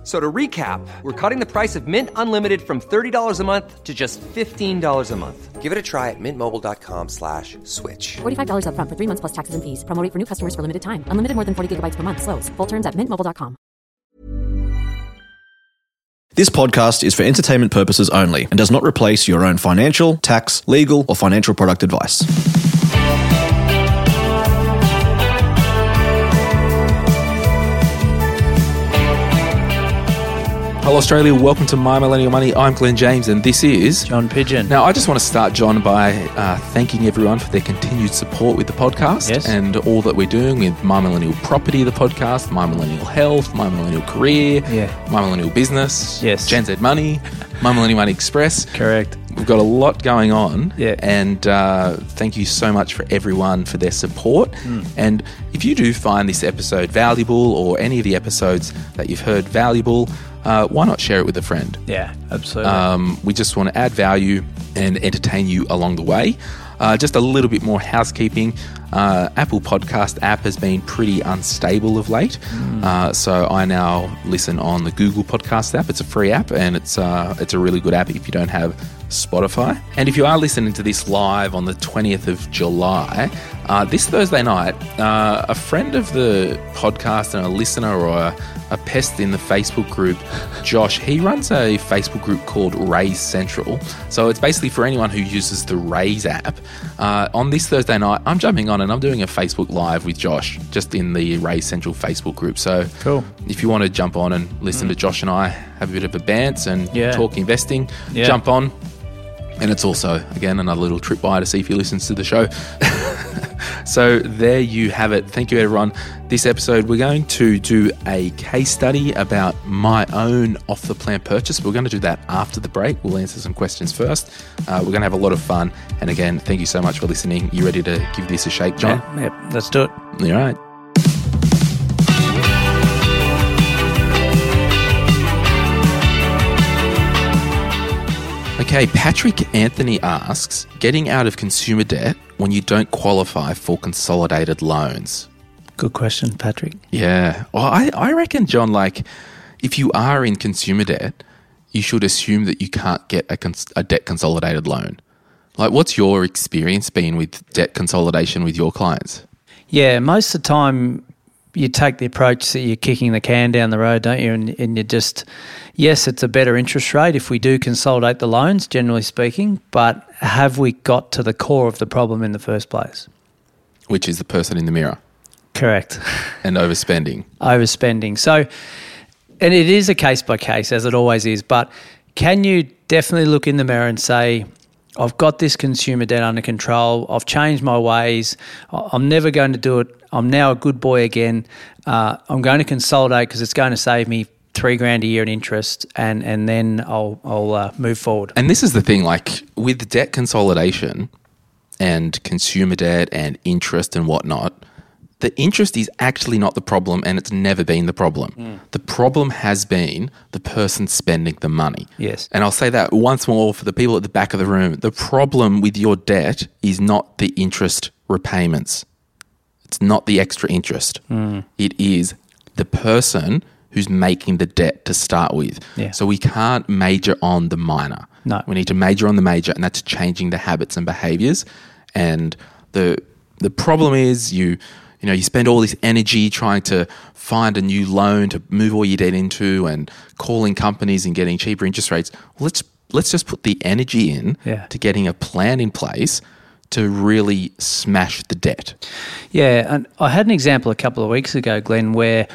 F- So to recap, we're cutting the price of Mint Unlimited from $30 a month to just $15 a month. Give it a try at mintmobile.com slash switch. $45 upfront for three months plus taxes and fees. Promo rate for new customers for limited time. Unlimited more than 40 gigabytes per month. Slows. Full terms at mintmobile.com. This podcast is for entertainment purposes only and does not replace your own financial, tax, legal, or financial product advice. Hello, Australia. Welcome to My Millennial Money. I'm Glen James, and this is John Pidgeon. Now, I just want to start, John, by uh, thanking everyone for their continued support with the podcast Yes. and all that we're doing with My Millennial Property, the podcast, My Millennial Health, My Millennial Career, Yeah. My Millennial Business, Yes. Gen Z Money, My Millennial Money Express. Correct. We've got a lot going on. Yeah. And uh, thank you so much for everyone for their support. Hmm. And if you do find this episode valuable or any of the episodes that you've heard valuable, uh, why not share it with a friend? Yeah, absolutely. Um, we just want to add value and entertain you along the way. Uh, just a little bit more housekeeping. Uh, Apple Podcast app has been pretty unstable of late, uh, so I now listen on the Google Podcast app. It's a free app, and it's uh, it's a really good app if you don't have Spotify. And if you are listening to this live on the twentieth of July, uh, this Thursday night, uh, a friend of the podcast and a listener or a, a pest in the Facebook group, Josh, he runs a Facebook group called Raiz Central. So it's basically for anyone who uses the Raiz app. Uh, on this Thursday night, I'm jumping on and I'm doing a Facebook Live with Josh just in the Raiz Central Facebook group. So Cool. if you want to jump on and listen to Josh and I have a bit of a bants and Yeah. talk investing, Yeah. jump on. And it's also, again, another little trip by to see if he listens to the show. So there you have it. Thank you, everyone. This episode, we're going to do a case study about my own off the plan purchase. We're going to do that after the break. We'll answer some questions first. Uh, we're going to have a lot of fun. And again, thank you so much for listening. You ready to give this a shake, John? Yeah, yep, let's do it. All right. Okay, Patrick Anthony asks Getting out of consumer debt when you don't qualify for consolidated loans. Good question, Patrick. Yeah. Well, I, I reckon, John, like, if you are in consumer debt, you should assume that you can't get a, cons- a debt consolidated loan. Like, what's your experience been with debt consolidation with your clients? Yeah, most of the time you take the approach that you're kicking the can down the road, don't you? And, and you just, yes, it's a better interest rate if we do consolidate the loans, generally speaking, but have we got to the core of the problem in the first place? Which is the person in the mirror Correct. and overspending. overspending. So, and it is a case by case, as it always is. But can you definitely look in the mirror and say, I've got this consumer debt under control. I've changed my ways. I'm never going to do it. I'm now a good boy again. Uh, I'm going to consolidate because it's going to save me three grand a year in interest, and and then I'll I'll uh, move forward. And this is the thing like, with debt consolidation and consumer debt and interest and whatnot, the interest is actually not the problem and it's never been the problem. Hmm. The problem has been the person spending the money. Yes. And I'll say that once more for the people at the back of the room. The problem with your debt is not the interest repayments. It's not the extra interest. Hmm. It is the person who's making the debt to start with. Yeah. So we can't major on the minor. No. We need to major on the major, and that's changing the habits and behaviors. And the the problem is you you know you spend all this energy trying to find a new loan to move all your debt into, and calling companies and getting cheaper interest rates. Well, let's let's just put the energy in Yeah. to getting a plan in place to really smash the debt. Yeah, and I had an example a couple of weeks ago, Glen, where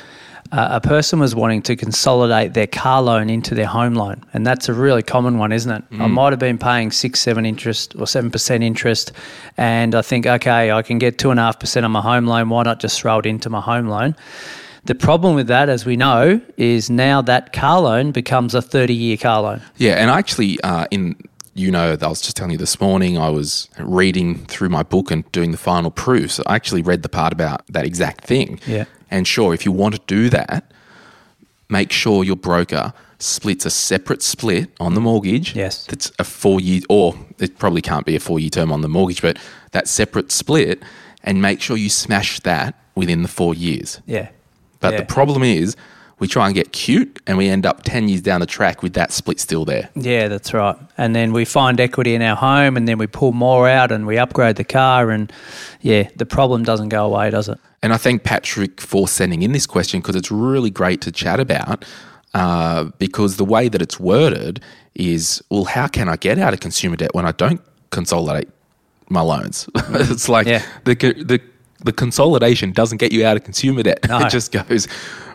uh, a person was wanting to consolidate their car loan into their home loan, and that's a really common one, isn't it? I might have been paying six, seven interest or seven percent interest, and I think, okay, I can get two and a half percent on my home loan. Why not just throw it into my home loan? The problem with that, as we know, is now that car loan becomes a thirty-year car loan. Yeah, and actually, uh, in you know, I was just telling you this morning, I was reading through my book and doing the final proofs. I actually read the part about that exact thing. Yeah. And sure, if you want to do that, make sure your broker splits a separate split on the mortgage. Yes. That's a four year, or it probably can't be a four year term on the mortgage, but that separate split and make sure you smash that within the four years. Yeah. But Yeah. the problem is we try and get cute and we end up 10 years down the track with that split still there. Yeah, that's right. And then we find equity in our home and then we pull more out and we upgrade the car and yeah, the problem doesn't go away, does it? And I thank Patrick for sending in this question because it's really great to chat about. Uh, because the way that it's worded is, well, how can I get out of consumer debt when I don't consolidate my loans? it's like Yeah. the, the the consolidation doesn't get you out of consumer debt. No. It just goes,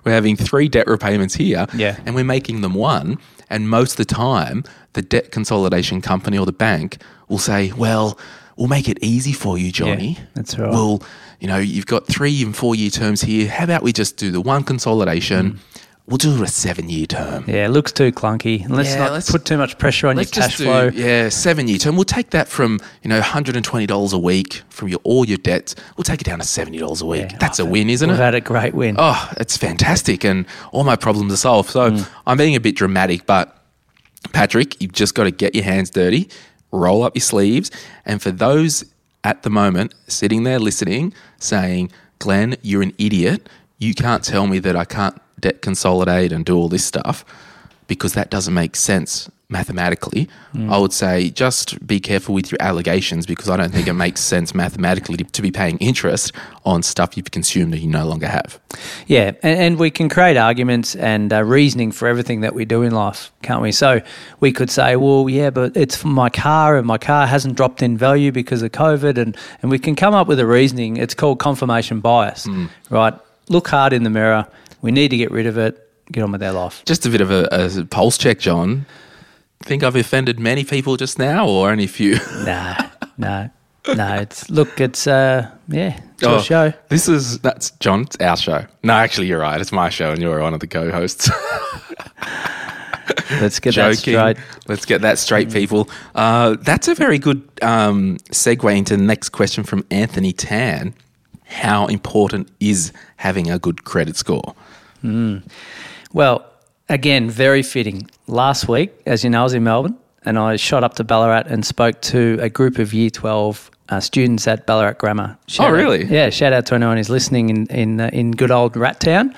we're having three debt repayments here, Yeah. and we're making them one. And most of the time, the debt consolidation company or the bank will say, well, we'll make it easy for you, Johnny. that's right. We'll, you know, you've got three and four year terms here. How about we just do the one consolidation? We'll do a seven year term. Yeah, it looks too clunky. Let's Yeah, not let's- put too much pressure on your cash do, flow. yeah, seven year term. We'll take that from you know one hundred and twenty dollars a week from your all your debts. We'll take it down to seventy dollars a week. Yeah. That's a win, isn't We've it? had a great win. Oh, it's fantastic, and all my problems are solved. So Mm. I'm being a bit dramatic, but Patrick, you've just got to get your hands dirty, roll up your sleeves, and for those at the moment sitting there listening, saying, "Glen, you're an idiot. You can't tell me that I can't debt consolidate and do all this stuff because that doesn't make sense." Mathematically, Mm. I would say just be careful with your allegations because I don't think it makes sense mathematically to, to be paying interest on stuff you've consumed that you no longer have. Yeah, and, and we can create arguments and uh, reasoning for everything that we do in life, can't we? So we could say, well, yeah, but it's for my car, and my car hasn't dropped in value because of COVID, and, and we can come up with a reasoning. It's called confirmation bias, right? Look hard in the mirror. We need to get rid of it. Get on with our life. Just a bit of a, a pulse check, John. Think I've offended many people just now, or only a few? No, no, no. It's look, it's uh, yeah, it's your Oh, show. This is that's John. It's our show. No, actually, you're right. It's my show, and you're one of the co-hosts. Let's get that straight. Let's get that straight, people. Uh, that's a very good um, segue into the next question from Anthony Tan. How important is having a good credit score? Well, again, very fitting. Last week, as you know, I was in Melbourne and I shot up to Ballarat and spoke to a group of Year 12 uh, students at Ballarat Grammar. Shout out- really? yeah, shout out to anyone who's listening in, in, uh, in good old Rat Town.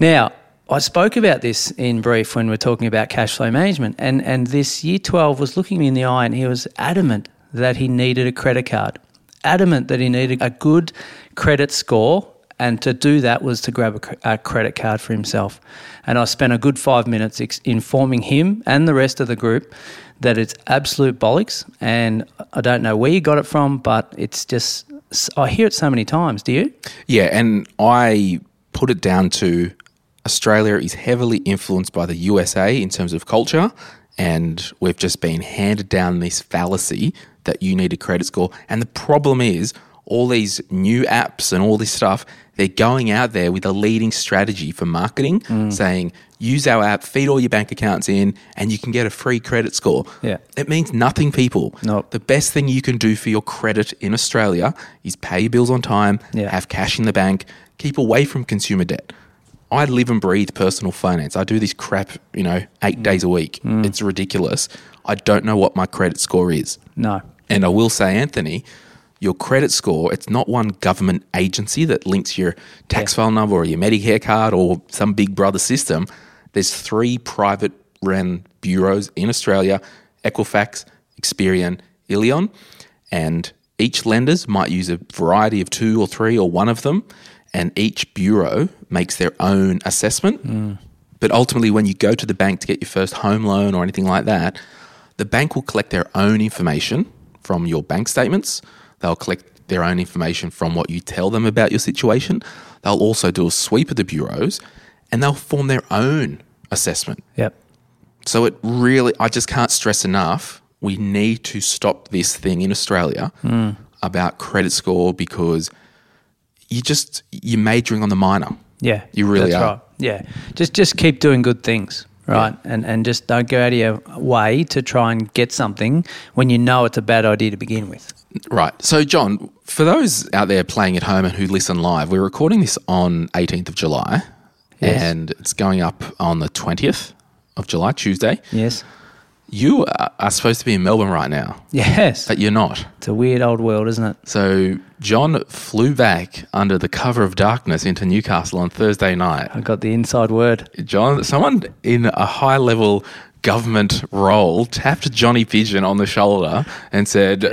Now, I spoke about this in brief when we are talking about cash flow management, and, and this year 12 was looking me in the eye and he was adamant that he needed a credit card, adamant that he needed a good credit score, and to do that was to grab a, a credit card for himself. And I spent a good five minutes ex- informing him and the rest of the group that it's absolute bollocks, and I don't know where you got it from, but it's just, I hear it so many times. Do you? Yeah, and I put it down to Australia is heavily influenced by the USA in terms of culture, and we've just been handed down this fallacy that you need a credit score. And the problem is, all these new apps and all this stuff, they're going out there with a leading strategy for marketing, mm. saying, use our app, feed all your bank accounts in, and you can get a free credit score. Yeah. It means nothing, people. Nope. The best thing you can do for your credit in Australia is pay your bills on time, Yeah. have cash in the bank, keep away from consumer debt. I live and breathe personal finance. I do this crap, you know, eight mm. days a week. Mm. It's ridiculous. I don't know what my credit score is. No. And I will say, Anthony, your credit score, it's not one government agency that links your tax file number or your Medicare card or some big brother system. There's three private run bureaus in Australia Equifax, Experian, illion. And each lenders might use a variety of two or three or one of them. And each bureau makes their own assessment. Hmm. But ultimately, when you go to the bank to get your first home loan or anything like that, the bank will collect their own information from your bank statements. They'll collect their own information from what you tell them about your situation. They'll also do a sweep of the bureaus and they'll form their own assessment. Yep. So it really, I just can't stress enough. We need to stop this thing in Australia hmm. about credit score because you just, you're majoring on the minor. Yeah, You really that's are. Right. Yeah, just just keep doing good things, right? And and just don't go out of your way to try and get something when you know it's a bad idea to begin with. Right. So, John, for those out there playing at home and who listen live, we're recording this on 18th of July. Yes. and it's going up on the 20th of July, Tuesday. Yes. You are, are supposed to be in Melbourne right now, Yes. but you're not. It's a weird old world, isn't it? So John flew back under the cover of darkness into Newcastle on Thursday night. I got the inside word. John, someone in a high level government role tapped Johnny Pidgeon on the shoulder and said.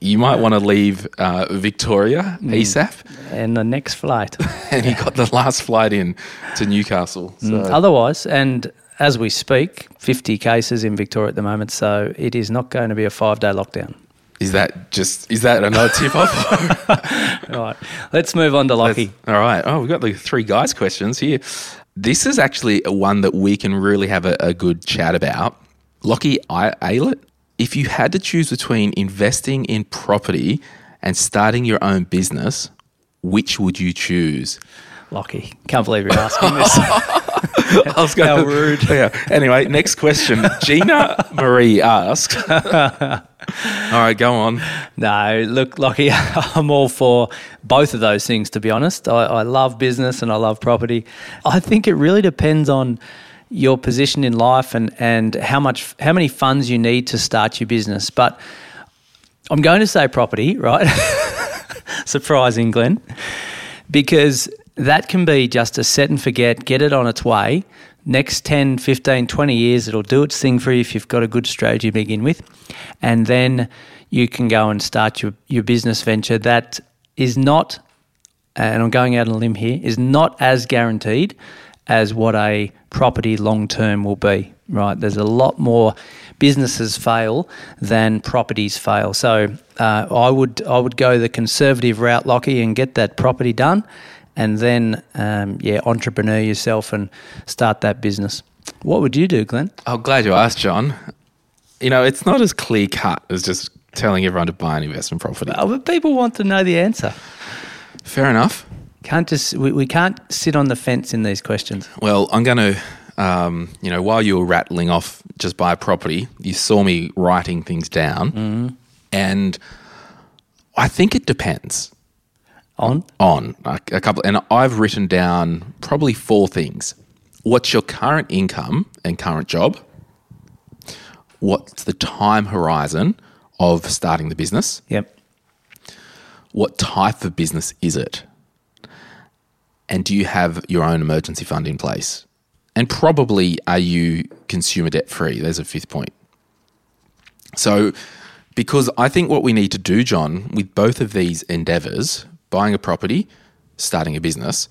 You might want to leave uh, Victoria ASAP. And the next flight. And he got the last flight in to Newcastle. So Otherwise, and as we speak, 50 cases in Victoria at the moment, so it is not going to be a five day lockdown. is that just, is that another tip off? All right, let's move on to Lockie. All right. Oh, we've got the three guys questions here. This is actually one that we can really have a, a good chat about. Lockie Aylett, if you had to choose between investing in property and starting your own business, which would you choose? Lockie, can't believe you're asking this. I was going How rude. Yeah. Anyway, next question. Gina Marie asks. All right, go on. no, look, Lockie, I'm all for both of those things, to be honest. I, I love business and I love property. I think it really depends on your position in life and, and how much how many funds you need to start your business. But I'm going to say property, right? Surprising, Glenn, because that can be just a set and forget, get it on its way. Next 10, 15, 20 years, it'll do its thing for you if you've got a good strategy to begin with. And then you can go and start your, your business venture that is not, and I'm going out on a limb here, is not as guaranteed as what a property long term will be, right? There's a lot more businesses fail than properties fail. So uh, I would I would go the conservative route, Lockie, and get that property done, and then um, yeah, entrepreneur yourself and start that business. What would you do, Glen? I'm glad you asked, John. You know, it's not as clear cut as just telling everyone to buy an investment property. Oh, but people want to know the answer. Fair enough. Can't just we, we can't sit on the fence in these questions. Well, I'm going to, um, you know, while you were rattling off just buy a property, you saw me writing things down. And I think it depends On on a, a couple. And I've written down probably four things. What's your current income and current job? What's the time horizon of starting the business? yep, What type of business is it? And do you have your own emergency fund in place? And probably are you consumer debt free? There's a fifth point. So, because I think what we need to do, John, with both of these endeavors, buying a property, starting a business,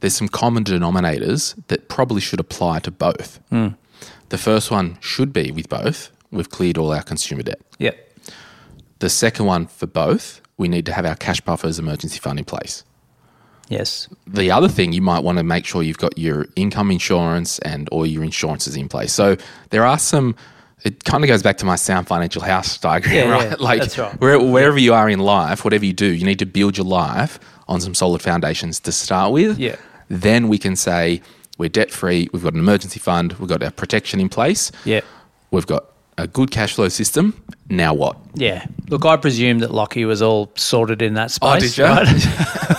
there's some common denominators that probably should apply to both. Hmm. The first one should be with both, we've cleared all our consumer debt. yep, The second one for both, we need to have our cash buffers emergency fund in place. yes, The other thing you might want to make sure you've got your income insurance and all your insurances in place. So there are some. It kind of goes back to my sound financial house diagram, Yeah, right? yeah, like right. where, wherever you are in life, whatever you do, you need to build your life on some solid foundations to start with. Yeah. Then we can say we're debt free. We've got an emergency fund. We've got our protection in place. yep. We've got a good cash flow system. Now what? Yeah. Look, I presume that Lockie was all sorted in that space. Oh, did you? right?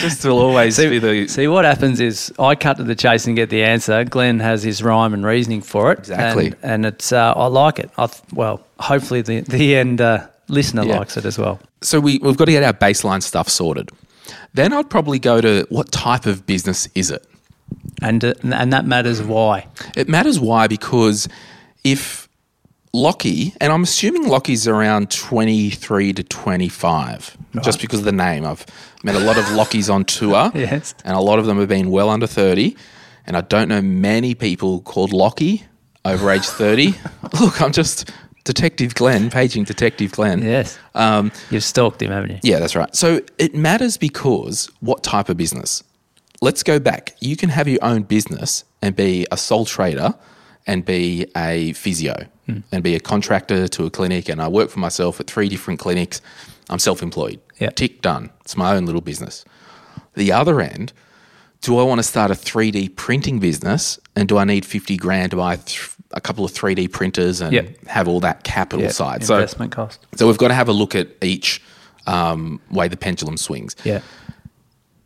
Just will always be the See, what happens is I cut to the chase and get the answer. Glen has his rhyme and reasoning for it. Exactly. And, and it's, uh, I like it. I th- well, hopefully the, the end uh, listener Yeah. likes it as well. so we, we've got to get our baseline stuff sorted. Then I'd probably go to what type of business is it? And, uh, and that matters why. It matters why because if Lockie, and I'm assuming Lockie's around 23 to 25, just because of the name. I've met a lot of Lockies on tour, Yes. and a lot of them have been well under 30. And I don't know many people called Lockie over age 30. Look, I'm just Detective Glen, paging Detective Glen. Yes. Um, You've stalked him, haven't you? yeah, that's right. So it matters because what type of business? Let's go back. You can have your own business and be a sole trader and be a physio and be a contractor to a clinic. And I work for myself at three different clinics. I'm self employed. Yeah. Tick done. It's my own little business. The other end, do I want to start a 3D printing business and do I need 50 grand to buy th- a couple of 3D printers and Yeah. have all that capital Yeah, side? So Investment cost. so we've got to have a look at each um, way the pendulum swings. Yeah.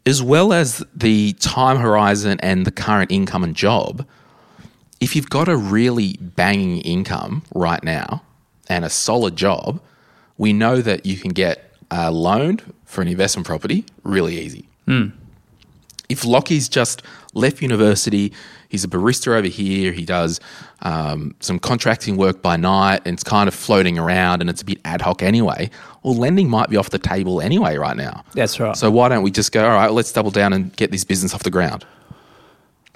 as well as the time horizon and the current income and job, if you've got a really banging income right now and a solid job, we know that you can get a loan for an investment property really easy. If Lockie's just left university, he's a barista over here, he does um, some contracting work by night and it's kind of floating around and it's a bit ad hoc anyway, well, lending might be off the table anyway right now. That's right. So why don't we just go, all right, let's double down and get this business off the ground?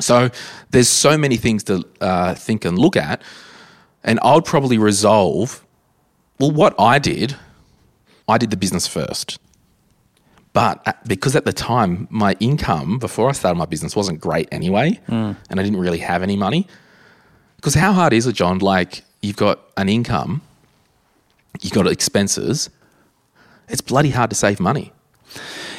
So there's so many things to uh, think and look at. And I would probably resolve, well, what I did, I did the business first. But at- because at the time, my income before I started my business wasn't great anyway, and I didn't really have any money. Because how hard is it, John? Like, you've got an income, you've got expenses. It's bloody hard to save money.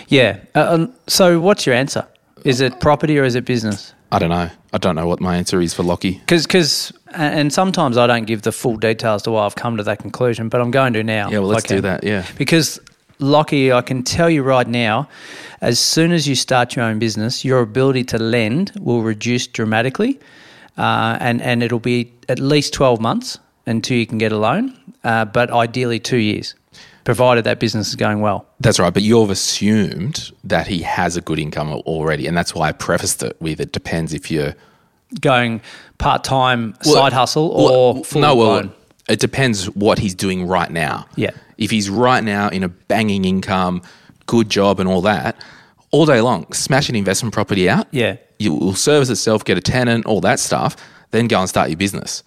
Yeah. Uh, um, so, what's your answer? Is it property or is it business? I don't know. I don't know what my answer is for Lockie. Because, and sometimes I don't give the full details to why I've come to that conclusion, but I'm going to now. Yeah, well, let's do that, yeah. Because, Lockie, I can tell you right now, as soon as you start your own business, your ability to lend will reduce dramatically, uh, and and it'll be at least 12 months until you can get a loan, uh, but ideally two years, provided that business is going well. That's right, but you've assumed that he has a good income already, and that's why I prefaced it with it depends if you're Going part time Well, side hustle or well, full no, well, it depends what he's doing right now. Yeah. if he's right now in a banging income, good job, and all that, all day long, smash an investment property out. Yeah. you will service itself, get a tenant, all that stuff, then go and start your business.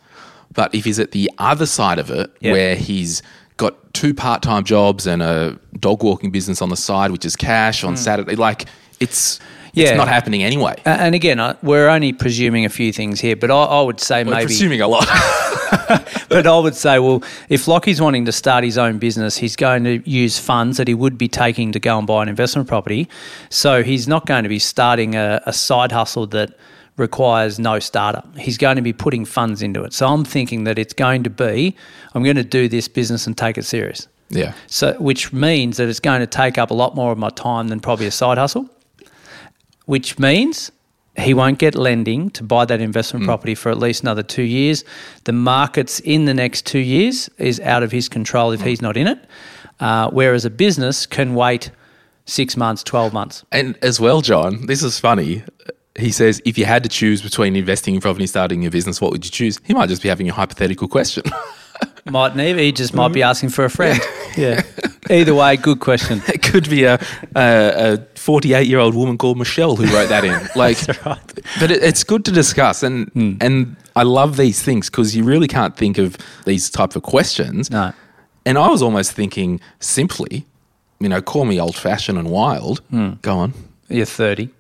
But if he's at the other side of it, Yeah. where he's got two part-time jobs and a dog walking business on the side, which is cash on hmm. Saturday, like it's. Yeah. it's not happening anyway. And again, I- we're only presuming a few things here, but I, I would say maybe. presuming a lot. But I would say, well, if Lockie's wanting to start his own business, he's going to use funds that he would be taking to go and buy an investment property. So he's not going to be starting a, a side hustle that requires no startup. He's going to be putting funds into it. So I'm thinking that it's going to be, I'm going to do this business and take it serious. yeah. So, which means that it's going to take up a lot more of my time than probably a side hustle, which means he won't get lending to buy that investment property for at least another two years. The markets in the next two years is out of his control if he's not in it. Uh, whereas a business can wait six months, 12 months. And as well, John, this is funny. He says, if you had to choose between investing in property and starting your business, what would you choose? He might just be having a hypothetical question. Mightn't he? He just might be asking for a friend. yeah. Either way, good question. it could be a a 48 year old woman called Michelle who wrote that in. Like, but it, it's good to discuss, and Hmm. and I love these things because you really can't think of these type of questions. No. And I was almost thinking simply, you know, call me old fashioned and wild. Hmm. Go on. You're 30.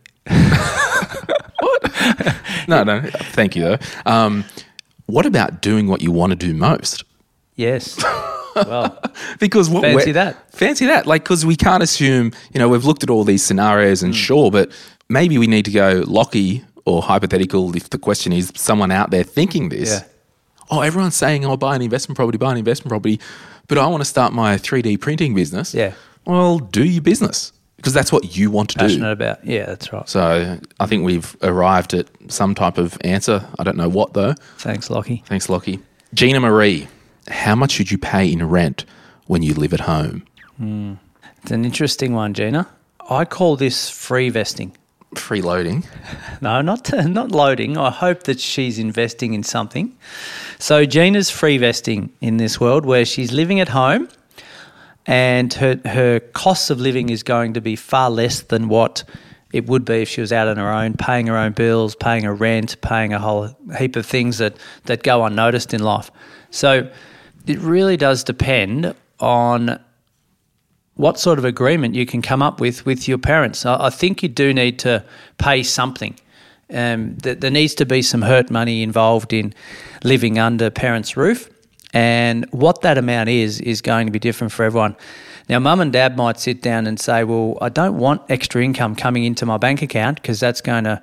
No, no. Thank you though. Um, what about doing what you want to do most? Yes. Well, because what Fancy that. fancy that like because we can't assume you know we've looked at all these scenarios and sure but maybe we need to go Lockie or hypothetical if the question is someone out there thinking this Yeah. oh everyone's saying oh buy an investment property buy an investment property but I want to start my 3D printing business Yeah. well do your business because that's what you want to passionate do about. Yeah, that's right. so I think we've arrived at some type of answer I don't know what though Thanks, Lockie. Thanks, Lockie. Gina Marie, how much should you pay in rent when you live at home? Hmm. It's an interesting one, Gina. I call this free vesting. Freeloading. No, not not loading. I hope that she's investing in something. So Gina's free vesting in this world where she's living at home and her her cost of living is going to be far less than what it would be if she was out on her own, paying her own bills, paying her rent, paying a whole heap of things that, that go unnoticed in life. So it really does depend on what sort of agreement you can come up with with your parents. I, I think you do need to pay something. Um, th- there needs to be some hurt money involved in living under parents' roof, and what that amount is is going to be different for everyone. Now, mum and dad might sit down and say, "Well, I don't want extra income coming into my bank account because that's going to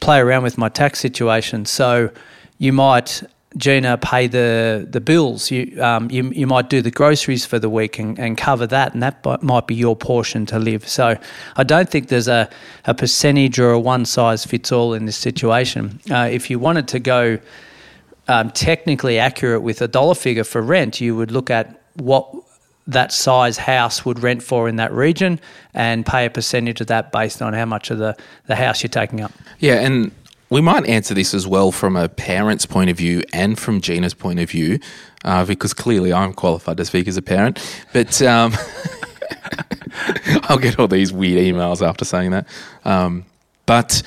play around with my tax situation." So, you might Gina, pay the the bills. You um, you you might do the groceries for the week and, and cover that, and that might be your portion to live. So I don't think there's a, a percentage or a one size fits all in this situation. Uh, if you wanted to go um, technically accurate with a dollar figure for rent, you would look at what that size house would rent for in that region and pay a percentage of that based on how much of the, the house you're taking up. Yeah, and we might answer this as well from a parent's point of view and from Gina's point of view, uh, because clearly I'm qualified to speak as a parent. But um, I'll get all these weird emails after saying that. Um, but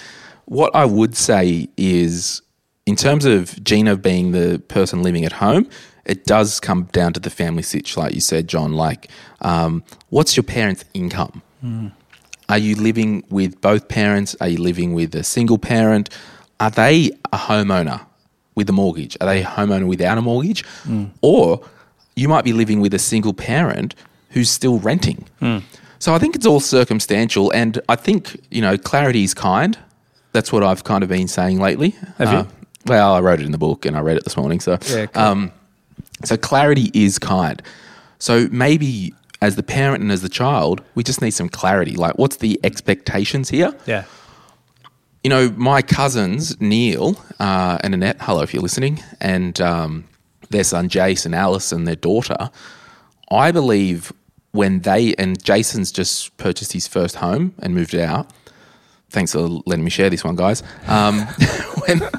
what I would say is, in terms of Gina being the person living at home, it does come down to the family sitch, like you said, John. Like, um, what's your parents' income? Hmm. Are you living with both parents? Are you living with a single parent? Are they a homeowner with a mortgage? Are they a homeowner without a mortgage? Hmm. Or you might be living with a single parent who's still renting. Hmm. So I think it's all circumstantial. And I think, you know, clarity is kind. That's what I've kind of been saying lately. Have you? Um, Well, I wrote it in the book and I read it this morning. So, Yeah, cool. um, so clarity is kind. So maybe as the parent and as the child, we just need some clarity. Like, what's the expectations here? Yeah. You know, my cousins Neil uh, and Annette. Hello, if you're listening, and um, their son Jason, Alice, and their daughter. I believe when they and Jason's just purchased his first home and moved out. Thanks for letting me share this one, guys. Um, when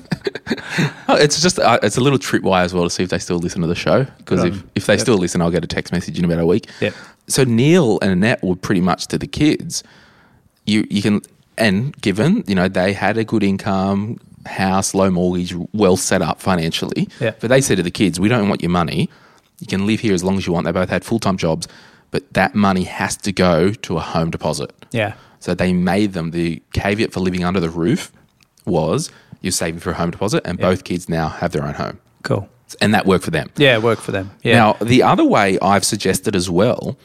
Oh, it's just uh, it's a little tripwire as well to see if they still listen to the show because if, if they Yep. still listen, I'll get a text message in about a week. Yep. So Neil and Annette were pretty much to the kids. You you can and given you know they had a good income, house, low mortgage, well set up financially. Yeah. But they said to the kids, "We don't want your money. You can live here as long as you want." They both had full time jobs, but that money has to go to a home deposit. Yeah. So they made them the caveat for living under the roof was you're saving for a home deposit, and both kids now have their own home, Cool. and that worked for them. Yeah, work for them. Yeah. Now, the other way I've suggested as well,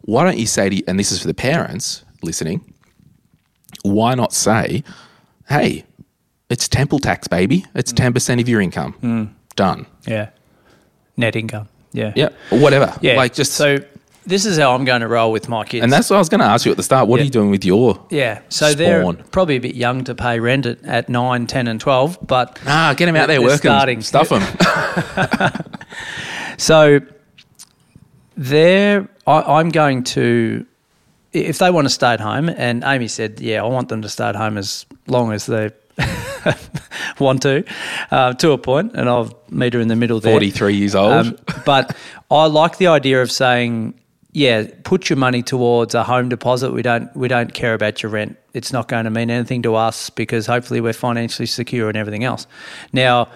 why don't you say to, and this is for the parents listening, why not say, hey, it's temple tax, baby. It's mm. 10% of your income. Mm. Done. yeah. Net income. Yeah. Yeah. Or whatever. Yeah. Like just so. This is how I'm going to roll with my kids. and that's what I was going to ask you at the start. What are you doing with your yeah. So they're probably a bit young to pay rent at, at 9, 10 and 12, but Ah, get them out there working. starting. Stuff them. So there, I, I'm going to, if they want to stay at home, and Amy said, yeah, I want them to stay at home as long as they want to, uh, to a point, and I'll meet her in the middle there. 43 years old. Um, but I like the idea of saying, yeah, put your money towards a home deposit. We don't we don't care about your rent. It's not going to mean anything to us because hopefully we're financially secure and everything else. Now,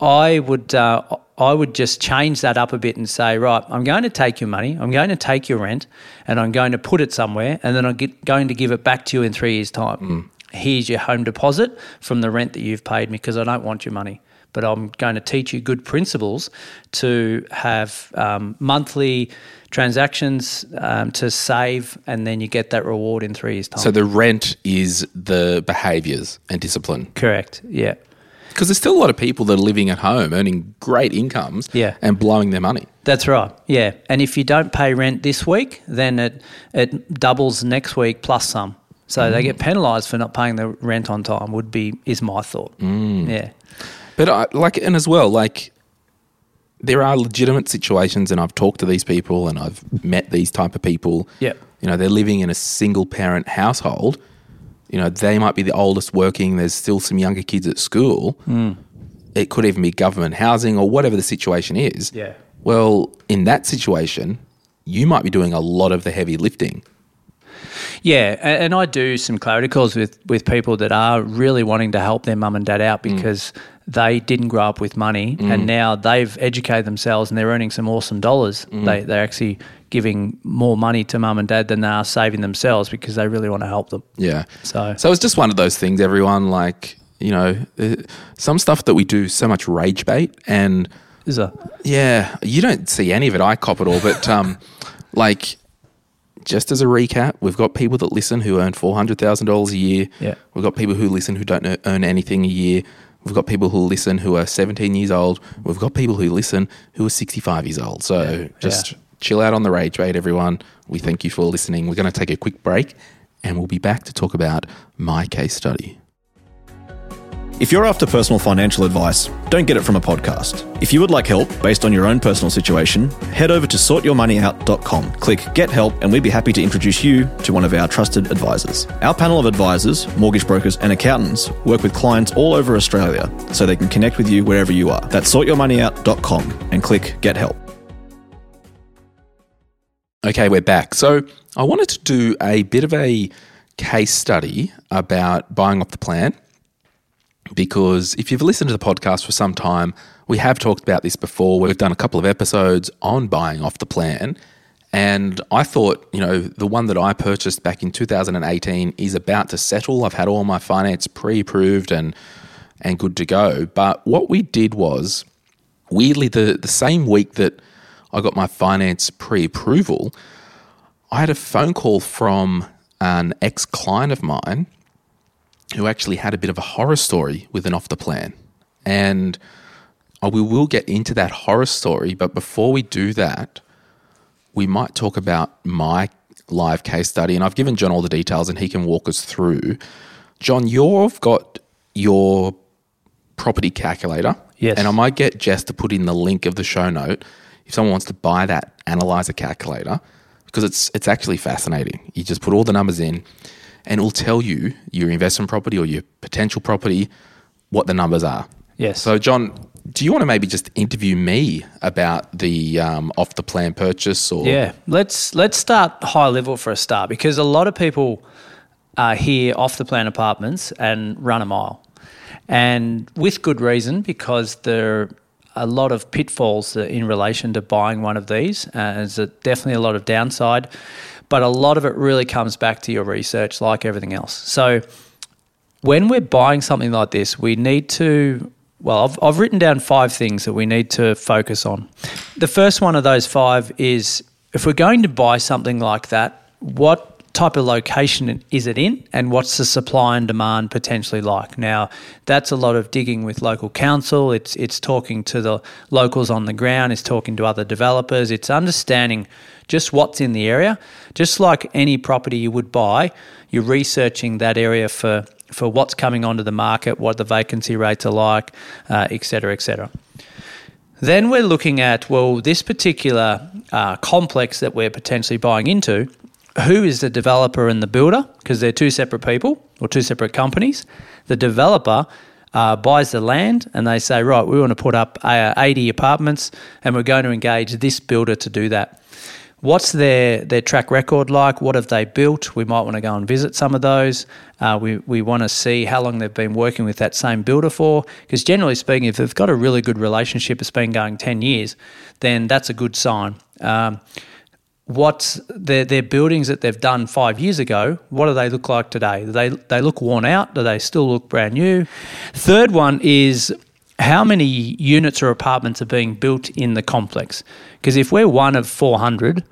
I would uh, I would just change that up a bit and say, right, I'm going to take your money, I'm going to take your rent, and I'm going to put it somewhere, and then I'm get, going to give it back to you in three years' time. Here's your home deposit from the rent that you've paid me because I don't want your money. But I'm going to teach you good principles to have um, monthly transactions um, to save, and then you get that reward in three years' time. so the rent is the behaviors and discipline. correct, yeah. Because there's still a lot of people that are living at home earning great incomes Yeah. and blowing their money. That's right. Yeah, and if you don't pay rent this week, then it it doubles next week plus some. So they get penalised for not paying the rent on time. Would be is my thought. Yeah, But I, like, and as well, like, there are legitimate situations, and I've talked to these people, and I've met these type of people. Yep. You know, they're living in a single parent household. You know, they might be the oldest working. There's still some younger kids at school. Hmm. It could even be government housing or whatever the situation is. Yeah. Well, in that situation, you might be doing a lot of the heavy lifting. yeah, and, and I do some clarity calls with with people that are really wanting to help their mum and dad out because they didn't grow up with money, and now they've educated themselves and they're earning some awesome dollars. They they're actually giving more money to mum and dad than they are saving themselves because they really want to help them. Yeah. So- so it's just one of those things. Everyone like you know, uh, some stuff that we do so much rage bait, and Is a yeah, you don't see any of it. I cop it all, but um, like. Just as a recap, we've got people that listen who earn four hundred thousand dollars a year. Yeah. We've got people who listen who don't earn anything a year. We've got people who listen who are 17 years old. We've got people who listen who are 65 years old. So just yeah. chill out on the rage rate, everyone. We thank you for listening. We're going to take a quick break and we'll be back to talk about my case study. If you're after personal financial advice, don't get it from a podcast. If you would like help based on your own personal situation, head over to sortyourmoneyout.com. Click Get Help, and we'd be happy to introduce you to one of our trusted advisors. Our panel of advisors, mortgage brokers, and accountants work with clients all over Australia so they can connect with you wherever you are. That's sortyourmoneyout.com and click Get Help. Okay, we're back. So I wanted to do a bit of a case study about buying off the plan because if you've listened to the podcast for some time, we have talked about this before. We've done a couple of episodes on buying off the plan. And I thought, you know, the one that I purchased back in 2018 is about to settle. I've had all my finance pre approved and, and good to go. But what we did was, weirdly, the, the same week that I got my finance pre approval, I had a phone call from an ex client of mine who actually had a bit of a horror story with an off the plan. And uh, we will get into that horror story, but before we do that, we might talk about my live case study. And I've given John all the details and he can walk us through. John, you've got your property calculator. Yes. And I might get Jess to put in the link of the show note if someone wants to buy that analyzer calculator because it's it's actually fascinating. You just put all the numbers in and it will tell you your investment property or your potential property what the numbers are. Yes. So, John, do you want to maybe just interview me about the um, off the plan purchase? Or Yeah, let's let's start high level for a start because a lot of people are here off the plan apartments and run a mile, and with good reason because there are a lot of pitfalls in relation to buying one of these. Uh, there's a, definitely a lot of downside, but a lot of it really comes back to your research, like everything else. So when we're buying something like this, we need to. Well, I've, I've written down five things that we need to focus on. The first one of those five is if we're going to buy something like that, what type of location is it in and what's the supply and demand potentially like? Now that's a lot of digging with local council. It's it's talking to the locals on the ground. It's talking to other developers. It's understanding just what's in the area. Just like any property you would buy you're researching that area for for what's coming onto the market what the vacancy rates are like uh, et cetera et cetera. Then we're looking at well this particular uh, complex that we're potentially buying into who is the developer and the builder because they're two separate people or two separate companies. The developer uh, buys the land and they say, right, we want to put up uh, 80 apartments and we're going to engage this builder to do that. What's their, their track record like? What have they built? We might want to go and visit some of those. Uh, we, we want to see how long they've been working with that same builder for. Because generally speaking, if they've got a really good relationship, it's been going 10 years, then that's a good sign. Um, what's their, their buildings that they've done five years ago, what do they look like today? Do they, they look worn out? Do they still look brand new? Third one is how many units or apartments are being built in the complex? Because if we're one of 400,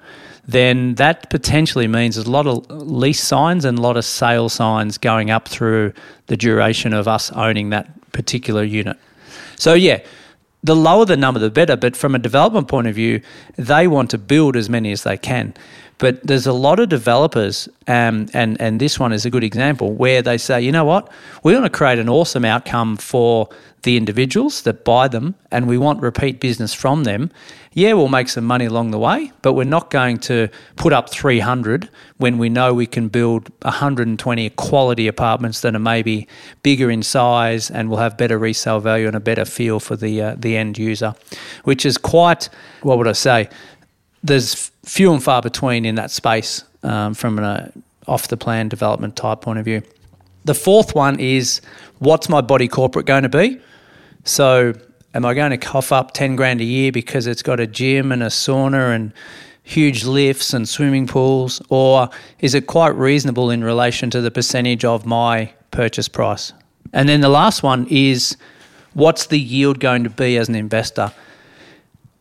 then that potentially means there's a lot of lease signs and a lot of sale signs going up through the duration of us owning that particular unit. So, yeah, the lower the number, the better. But from a development point of view, they want to build as many as they can. But there's a lot of developers, um, and and this one is a good example where they say, you know what, we want to create an awesome outcome for the individuals that buy them, and we want repeat business from them. Yeah, we'll make some money along the way, but we're not going to put up 300 when we know we can build 120 quality apartments that are maybe bigger in size and will have better resale value and a better feel for the uh, the end user, which is quite what would I say? There's few and far between in that space um, from an uh, off the plan development type point of view. The fourth one is what's my body corporate going to be? So, am I going to cough up 10 grand a year because it's got a gym and a sauna and huge lifts and swimming pools? Or is it quite reasonable in relation to the percentage of my purchase price? And then the last one is what's the yield going to be as an investor?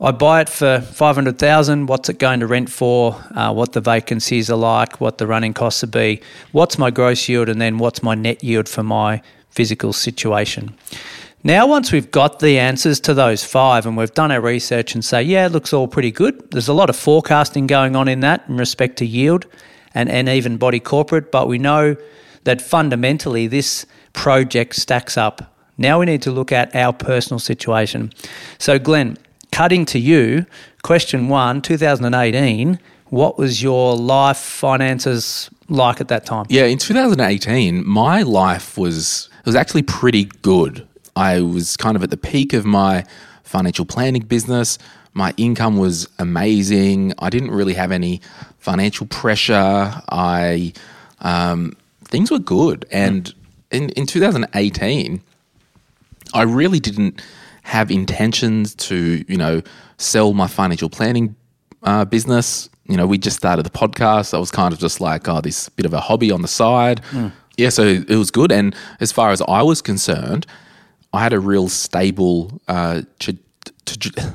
I buy it for 500,000. What's it going to rent for? Uh, what the vacancies are like, what the running costs would be, what's my gross yield, and then what's my net yield for my physical situation. Now, once we've got the answers to those five and we've done our research and say, yeah, it looks all pretty good, there's a lot of forecasting going on in that in respect to yield and, and even body corporate, but we know that fundamentally this project stacks up. Now we need to look at our personal situation. So, Glen, cutting to you, question one 2018, what was your life finances like at that time? Yeah, in 2018, my life was it was actually pretty good. I was kind of at the peak of my financial planning business. My income was amazing. I didn't really have any financial pressure. I um, things were good, and in in 2018, I really didn't have intentions to you know sell my financial planning uh, business. You know, we just started the podcast. I was kind of just like, oh, this bit of a hobby on the side. Yeah, so it was good. And as far as I was concerned, I had a real stable uh, tra- tra-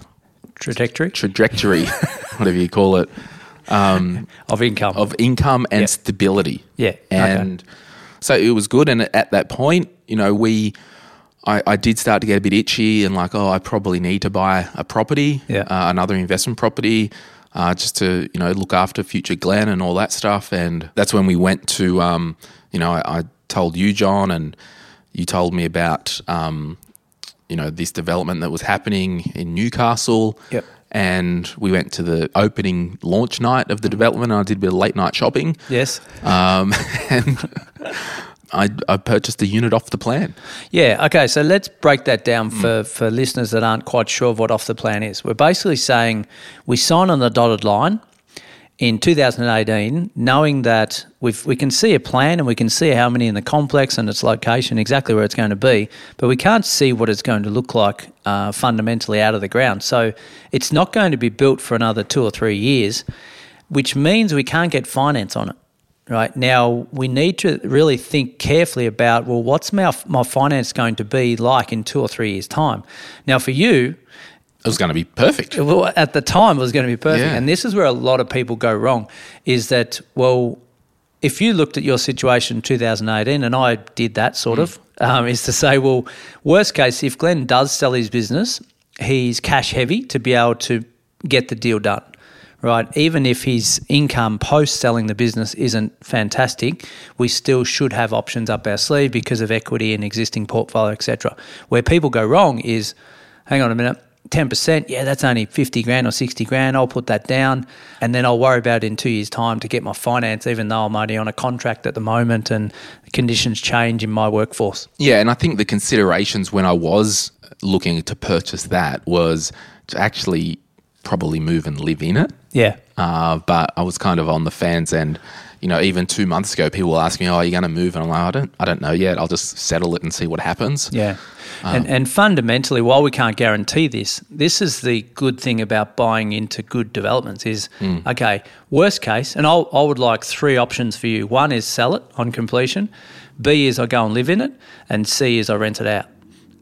Trajectory trajectory, whatever you call it, of income. of income and Yeah. stability. Yeah, okay. And so it was good. And at that point, you know, we, I, I did start to get a bit itchy and like, oh, I probably need to buy a property, Yeah. uh, another investment property, uh, just to, you know, look after future Glen and all that stuff. And that's when we went to, um, you know, I, I told you, John, and you told me about, um, you know, this development that was happening in Newcastle. Yep. And we went to the opening launch night of the development. And I did a bit of late night shopping. yes. Um, and I, I purchased a unit off the plan. Yeah. Okay. So let's break that down for, for listeners that aren't quite sure of what off the plan is. We're basically saying we sign on the dotted line in 2018, knowing that we've, we can see a plan and we can see how many in the complex and its location, exactly where it's going to be, but we can't see what it's going to look like uh, fundamentally out of the ground. So it's not going to be built for another two or three years, which means we can't get finance on it. Right now, we need to really think carefully about well, what's my, my finance going to be like in two or three years' time? Now, for you, It was going to be perfect. well, at the time it was going to be perfect. Yeah. And this is where a lot of people go wrong is that, well, if you looked at your situation in 2018, and I did that sort of, um, is to say, well, worst case, if Glen does sell his business, he's cash heavy to be able to get the deal done. Right, even if his income post selling the business isn't fantastic, we still should have options up our sleeve because of equity and existing portfolio, etc. Where people go wrong is, hang on a minute, 10%, yeah, that's only 50 grand or 60 grand. I'll put that down and then I'll worry about it in two years' time to get my finance, even though I'm only on a contract at the moment and conditions change in my workforce. Yeah, and I think the considerations when I was looking to purchase that was to actually probably move and live in it. Yeah. Uh, but I was kind of on the fans and you know, even two months ago, people were asking, me, "Oh, are you going to move?" And I'm like, "I don't, I don't know yet. I'll just settle it and see what happens." Yeah. and, and fundamentally, while we can't guarantee this, this is the good thing about buying into good developments is, okay, worst case, and I'll, I would like three options for you. One is sell it on completion. B is I go and live in it. And C is I rent it out.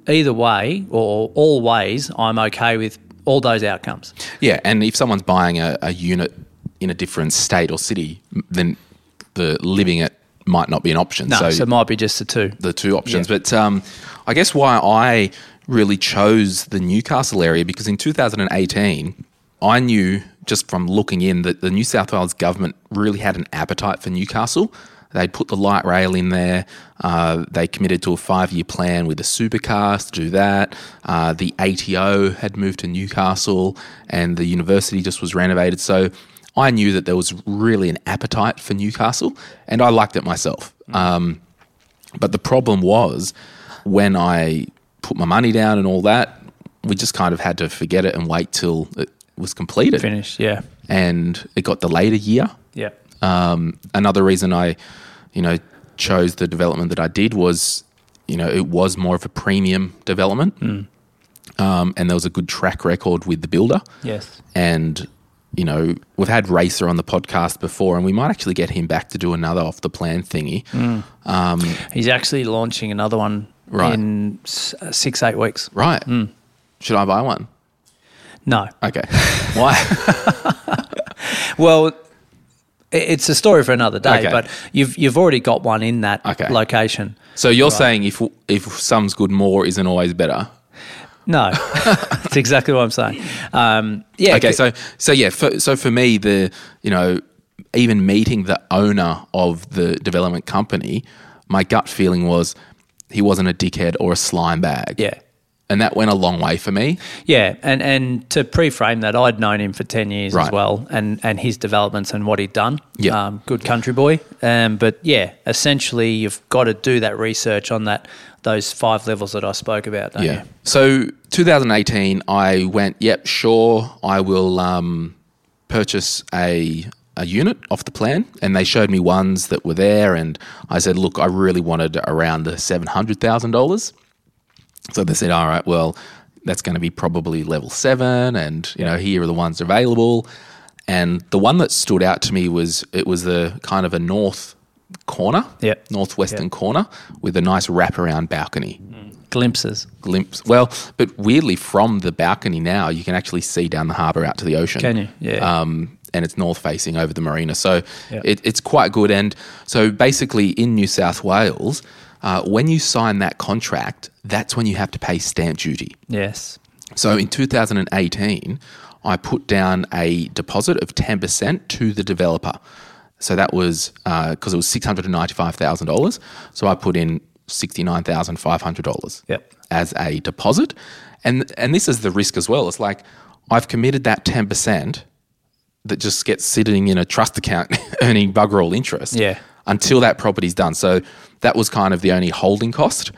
Either way, or all ways, I'm okay with all those outcomes. Yeah, and if someone's buying a, a unit in a different state or city, then the living it might not be an option. No, so, it might be just the two. the two options. But um, I guess why I really chose the Newcastle area because in 2018, I knew just from looking in that the New South Wales government really had an appetite for Newcastle. They'd put the light rail in there. Uh, they committed to a five year plan with the supercars to do that. Uh, the ATO had moved to Newcastle and the university just was renovated. So I knew that there was really an appetite for Newcastle and I liked it myself. Um, but the problem was when I put my money down and all that, we just kind of had to forget it and wait till it was completed. Finish, yeah. And it got delayed a year. Yeah. Um, another reason I, you know, chose the development that I did was, you know, it was more of a premium development. Um, and there was a good track record with the builder. Yes. And, you know, we've had Racer on the podcast before, and we might actually get him back to do another off the plan thingy. He's actually launching another one Right. in s- uh, six, eight weeks. Right. Should I buy one? No. Okay. Why? Well, it's a story for another day, Okay. but you've you've already got one in that Okay. location. So you're saying if if some's good, more isn't always better. No, that's exactly what I'm saying. Um, yeah. Okay, so so yeah, for, so for me, the you know, even meeting the owner of the development company, my gut feeling was he wasn't a dickhead or a slime bag. Yeah. And that went a long way for me. Yeah, and and to pre-frame that, I'd known him for ten years as well, and and his developments and what he'd done. Yeah. um, good country boy. Um, but yeah, essentially, you've got to do that research on that those five levels that I spoke about. Yeah. You? So 2018, I went, yep, sure, I will um, purchase a a unit off the plan, and they showed me ones that were there, and I said, look, I really wanted around the seven hundred thousand dollars. So they said, all right, well, that's going to be probably level seven, and you know, here are the ones available. And the one that stood out to me was it was the kind of a north corner, Yep. northwestern Yep. corner with a nice wraparound balcony Glimpses. glimpse. Well, but weirdly, from the balcony now, you can actually see down the harbour out to the ocean. Can you? Yeah. Um, and it's north facing over the marina, so Yeah. it, it's quite good. And so basically, in New South Wales, uh, when you sign that contract, that's when you have to pay stamp duty. Yes. So in 2018, I put down a deposit of 10% to the developer. So that was because it was $695,000. So I put in $69,500 Yep. as a deposit. And, and this is the risk as well. It's like I've committed that 10% that just gets sitting in a trust account earning bugger all interest Yeah. until that property's done. So that was kind of the only holding cost.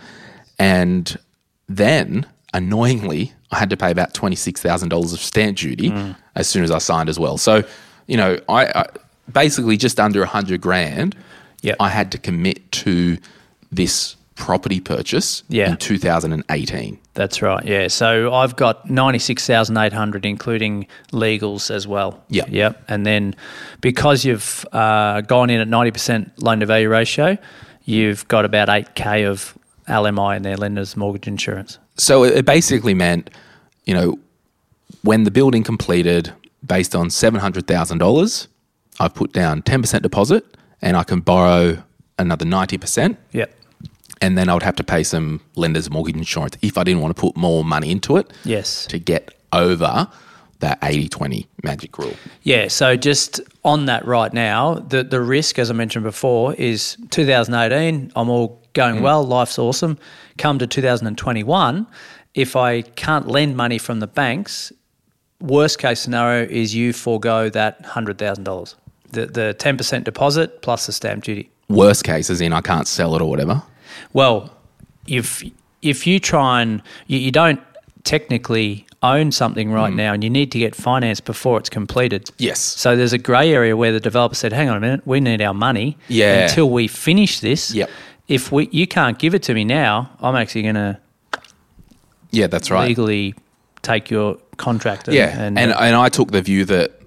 And then, annoyingly, I had to pay about $26,000 of stamp duty as soon as I signed as well. So, you know, I, I basically just under 100 grand, Yep. I had to commit to this property purchase Yeah. in 2018. That's right. Yeah. So I've got ninety six thousand eight hundred, including legals as well. Yeah. Yep. And then because you've uh, gone in at ninety percent loan to value ratio, you've got about eight k of LMI in their lenders mortgage insurance. So it basically meant, you know, when the building completed, based on seven hundred thousand dollars, I've put down ten percent deposit, and I can borrow another ninety percent, Yep. and then I would have to pay some lender's mortgage insurance if I didn't want to put more money into it Yes. to get over that 80-20 magic rule. Yeah, so just on that right now, the the risk, as I mentioned before, is 2018. I'm all going mm. well, life's awesome. Come to 2021, if I can't lend money from the banks, worst case scenario is you forego that hundred thousand dollars, the the 10% deposit plus the stamp duty. Worst case is in I can't sell it or whatever. Well, if if you try and you, you don't technically own something right hmm. now, and you need to get finance before it's completed. Yes. So there's a grey area where the developer said, "Hang on a minute, we need our money Yeah. until we finish this. Yep. If we you can't give it to me now, I'm actually going to Yeah, that's right. legally take your contract. And, Yeah, and and, and, I took the view that,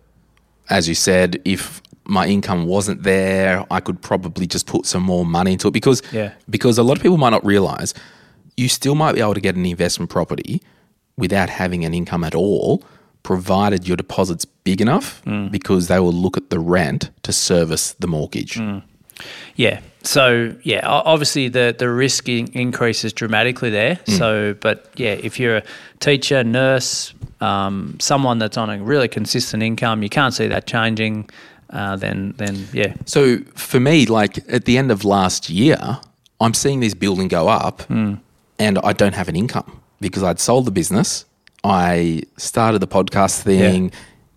as you said, if my income wasn't there, I could probably just put some more money into it because Yeah. because a lot of people might not realize you still might be able to get an investment property without having an income at all, provided your deposit's big enough, Mm. because they will look at the rent to service the mortgage. Mm. Yeah. So yeah, obviously the the risk in- increases dramatically there. Mm. So, but yeah, if you're a teacher, nurse, um, someone that's on a really consistent income, you can't see that changing. Uh, then, then yeah, So for me, like at the end of last year, I'm seeing this building go up and I don't have an income because I'd sold the business. I started the podcast thing.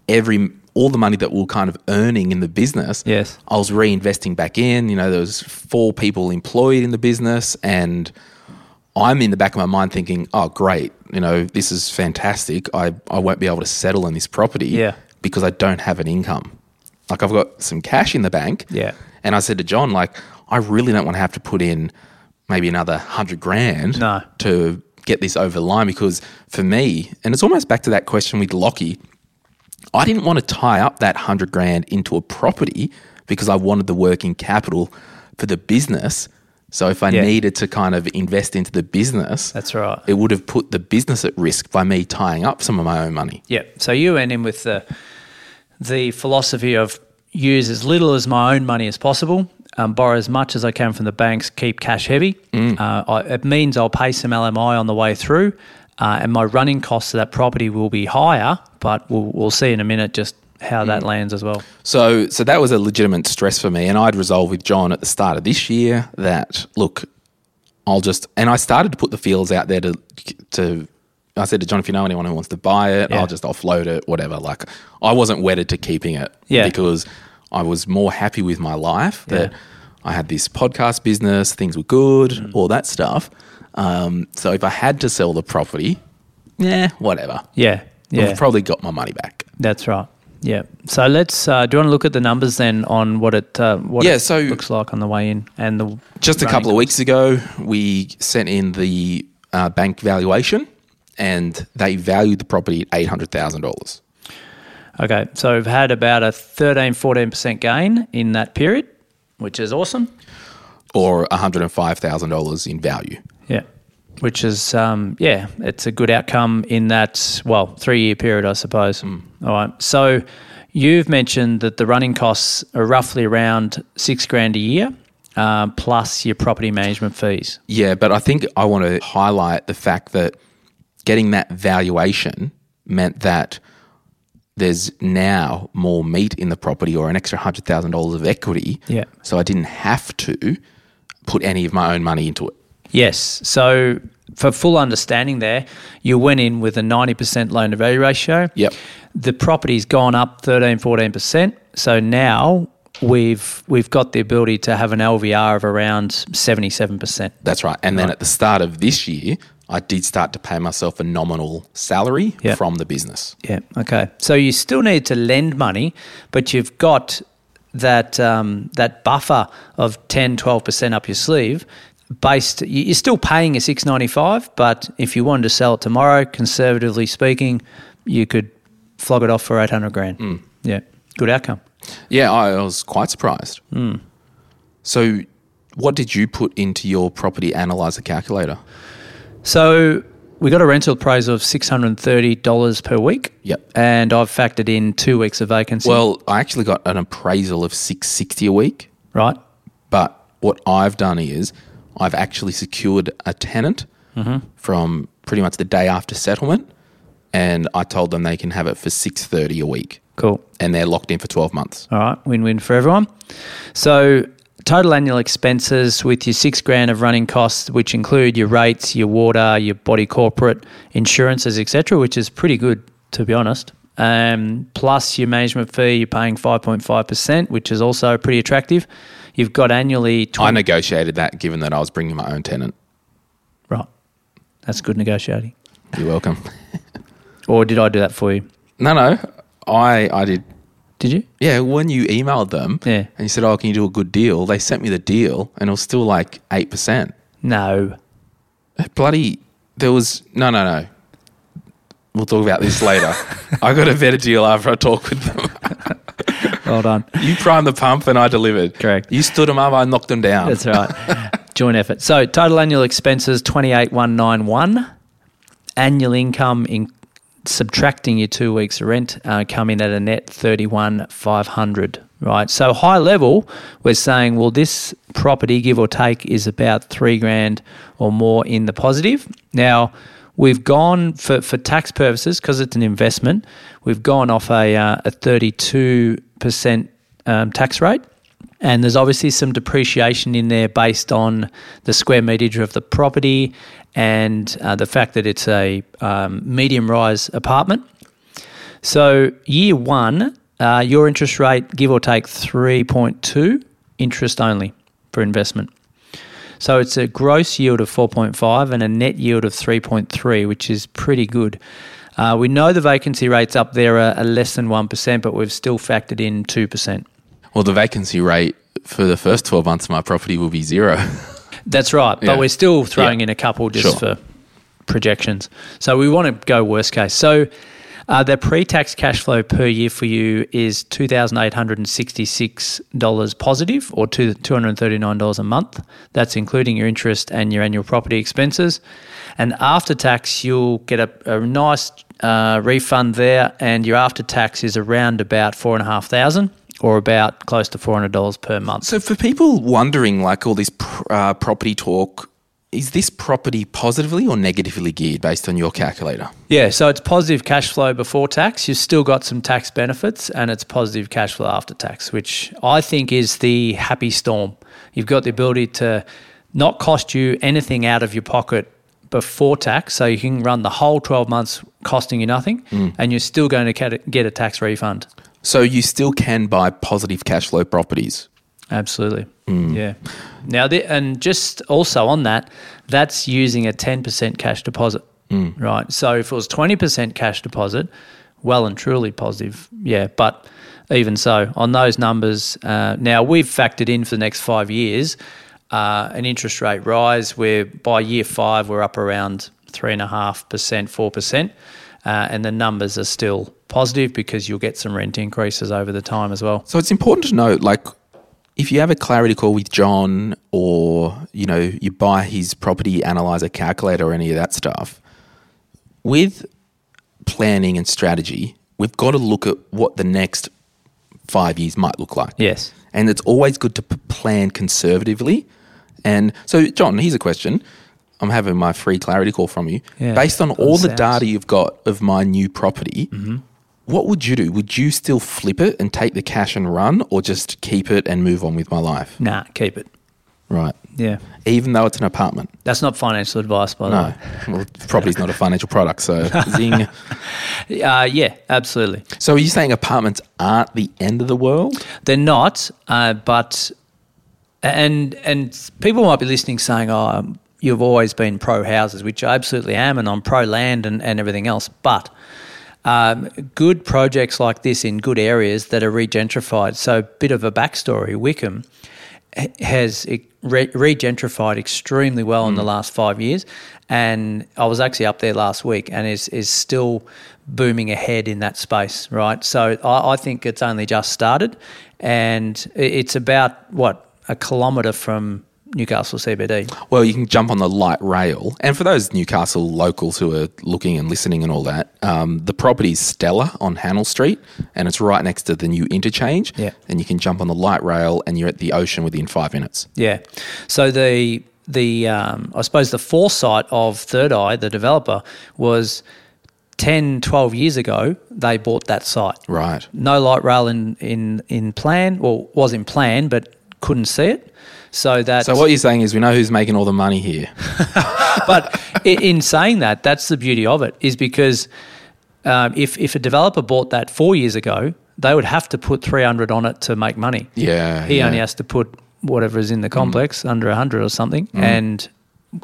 Every all the money that we were kind of earning in the business, Yes. I was reinvesting back in. You know, there was four people employed in the business and I'm in the back of my mind thinking, oh, great, you know, this is fantastic. I, I won't be able to settle in this property Yeah. because I don't have an income. Like I've got some cash in the bank. Yeah. And I said to John, like, I really don't want to have to put in maybe another hundred grand No. to get this over the line because for me, and it's almost back to that question with Lockie, I didn't want to tie up that hundred grand into a property because I wanted the working capital for the business. So if I Yeah. needed to kind of invest into the business, That's right. It would have put the business at risk by me tying up some of my own money. yeah. So you went in with the the philosophy of use as little as my own money as possible. Um, borrow as much as I can from the banks, keep cash heavy. Uh, I, it means I'll pay some LMI on the way through, uh, and my running costs of that property will be higher. But we'll, we'll see in a minute just how that lands as well. So, so that was a legitimate stress for me, and I'd resolved with John at the start of this year that look, I'll just and I started to put the feels out there to to. I said to John, if you know anyone who wants to buy it, Yeah. I'll just offload it, whatever. Like I wasn't wedded to keeping it, Yeah. because I was more happy with my life that I had this podcast business, things were good, Mm. all that stuff. Um, so if I had to sell the property, yeah, whatever. Yeah, yeah, I've probably got my money back. that's right. Yeah. So let's. Uh, do you want to look at the numbers then on what it uh, what Yeah, it so- looks like on the way in and the Just a couple of weeks ago, we sent in the uh, bank valuation, and they valued the property at eight hundred thousand dollars. Okay, so we've had about a 13, 14% gain in that period, which is awesome. or one hundred and five thousand dollars in value. Yeah, which is, um, yeah, it's a good outcome in that, well, three year period, I suppose. All right, so you've mentioned that the running costs are roughly around six grand a year. Um, plus your property management fees. Yeah, but I think I want to highlight the fact that getting that valuation meant that there's now more meat in the property or an extra hundred thousand dollars of equity. Yeah. So I didn't have to put any of my own money into it. Yes. So for full understanding there, you went in with a 90% loan to value ratio. Yep. The property's gone up 13, 14%. So now we've we've got the ability to have an LVR of around 77%. That's right. And then at the start of this year, I did start to pay myself a nominal salary Yeah. from the business. Yeah. Okay. So you still need to lend money, but you've got that um, that buffer of 10, 12% up your sleeve. Based, you- you're still paying a 695, but if you wanted to sell it tomorrow, conservatively speaking, you could flog it off for 800 grand. Yeah. Good outcome. Yeah, I was quite surprised. So, what did you put into your property analyzer calculator? So we got a rental appraisal of $630 per week. Yep. And I've factored in two weeks of vacancy. Well, I actually got an appraisal of 660 a week, right. but what I've done is I've actually secured a tenant mm-hmm. from pretty much the day after settlement and I told them they can have it for 630 a week Cool. and they're locked in for 12 months. All right, win-win for everyone. So total annual expenses with your six grand of running costs, which include your rates, your water, your body corporate insurances, etc., which is pretty good to be honest. Um, plus your management fee, you're paying five point five percent, which is also pretty attractive. You've got annually I negotiated that given that I was bringing my own tenant. right. That's good negotiating. You're welcome. Or did I do that for you? no, no. I I did Did you? Yeah, when you emailed them Yeah. and you said, "Oh, can you do a good deal?" They sent me the deal, and it was still like eight percent. No. Bloody, there was no, no, no. We'll talk about this later. I got a better deal after I talked with them. Well done. You primed the pump, and I delivered. Correct. You stood them up, I knocked them down. That's right. Joint effort. So total annual expenses twenty eight one nine one. Annual income in subtracting your two weeks of rent uh, come in at a net thirty one five hundred. Right. So high level, we're saying well this property give or take is about three grand or more in the positive. Now. We've gone for, for tax purposes because it's an investment. We've gone off a uh, a thirty two percent um, tax rate. And there's obviously some depreciation in there based on the square metage of the property and uh, the fact that it's a um, medium rise apartment. So, year one, uh, your interest rate, give or take 3.2, interest only for investment. So, it's a gross yield of 4.5 and a net yield of 3.3, which is pretty good. Uh, we know the vacancy rates up there are, are less than 1%, but we've still factored in 2%. Well, the vacancy rate for the first twelve months of my property will be zero. That's right, but Yeah. we're still throwing Yeah. in a couple just Sure. for projections. So we want to go worst case. So uh, the pre-tax cash flow per year for you is two thousand eight hundred and sixty-six dollars positive, or two two hundred thirty-nine dollars a month. That's including your interest and your annual property expenses. And after tax, you'll get a, a nice uh, refund there, and your after tax is around about four and a half thousand or about close to $400 per month. So for people wondering, like all this pr- uh, property talk, is this property positively or negatively geared based on your calculator? Yeah, so it's positive cash flow before tax. You've still got some tax benefits, and it's positive cash flow after tax, which I think is the happy storm. You've got the ability to not cost you anything out of your pocket before tax, so you can run the whole 12 months costing you nothing, and you're still going to get a tax refund. So you still can buy positive cash flow properties. Absolutely. Yeah. Now, the, and just also on that, that's using a 10% cash deposit, right? So if it was 20% cash deposit, well and truly positive. Yeah. But even so, on those numbers, uh, now we've factored in for the next five years uh, an interest rate rise where by year five, we're up around 3.5%, 4%. Uh, and the numbers are still positive because you'll get some rent increases over the time as well. So it's important to note, like, if you have a clarity call with John, or you know, you buy his property analyzer calculator or any of that stuff, with planning and strategy, we've got to look at what the next five years might look like. Yes. and it's always good to p- plan conservatively. And so, John, here's a question. I'm having my free clarity call from you. Yeah, Based on all the sounds. data you've got of my new property, what would you do? Would you still flip it and take the cash and run, or just keep it and move on with my life? Nah, keep it. Right. Yeah. Even though it's an apartment. That's not financial advice, by the No. way. Well, property's not a financial product, so zing. Uh, yeah, absolutely. So are you saying apartments aren't the end of the world? They're not, uh, but and and people might be listening saying, "Oh, you've always been pro houses," which I absolutely am, and I'm pro land and, and everything else. But um, good projects like this in good areas that are regentrified. So, bit of a backstory: Wickham has re- regentrified extremely well in the last five years, and I was actually up there last week, and is is still booming ahead in that space. Right, so I, I think it's only just started, and it's about what a kilometre from Newcastle CBD. Well, you can jump on the light rail. And for those Newcastle locals who are looking and listening and all that, um, the property is Stella on Hannell Street and it's right next to the new interchange. Yeah. And you can jump on the light rail and you're at the ocean within five minutes. Yeah. So the the um, I suppose the foresight of Third Eye, the developer, was 10, 12 years ago, they bought that site. Right. No light rail in, in, in plan, well, was in plan, but couldn't see it. So that So what you're saying is we know who's making all the money here. but i- in saying that, that's the beauty of it, is because um, if if a developer bought that four years ago, they would have to put three hundred on it to make money. Yeah, he yeah. only has to put whatever is in the complex under hundred or something, and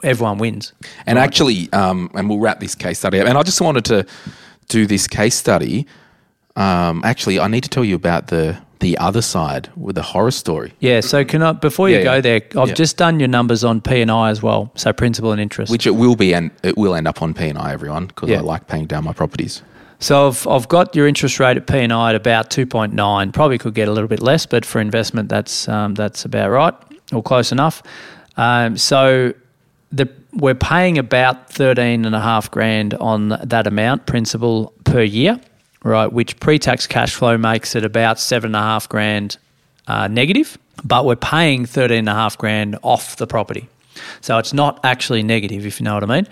everyone wins. And actually, um, and we'll wrap this case study up. And I just wanted to do this case study. Um, actually, I need to tell you about the the other side with the horror story, Yeah. So can I before you Yeah, go yeah. there, I've Yeah. just done your numbers on P and I as well. So principal and interest. which it will be, and it will end up on P and I, everyone, because. I like paying down my properties. So I've, I've got your interest rate at P and I at about two point nine. Probably could get a little bit less, but for investment, that's um, that's about right or close enough. Um, so the we're paying about thirteen and a half grand on that amount principal per year, right? Which pre-tax cash flow makes it about seven and a half grand uh, negative, but we're paying thirteen and a half grand off the property. So it's not actually negative, if you know what I mean.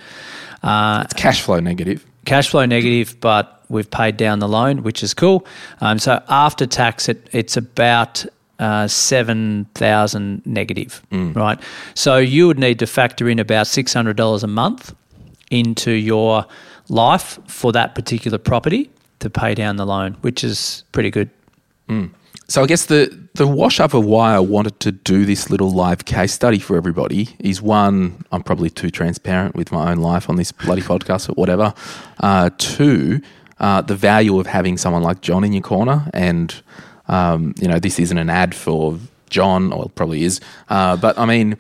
Uh, It's cash flow negative. cash flow negative, but we've paid down the loan, which is cool. Um, so after tax, it, it's about uh, seven thousand negative, right? So you would need to factor in about six hundred dollars a month into your life for that particular property to pay down the loan, which is pretty good. So I guess the the wash up of why I wanted to do this little live case study for everybody is one, I'm probably too transparent with my own life on this bloody podcast, but whatever. Uh, two, uh, the value of having someone like John in your corner, and um, you know this isn't an ad for John, or it probably is, uh, but I mean,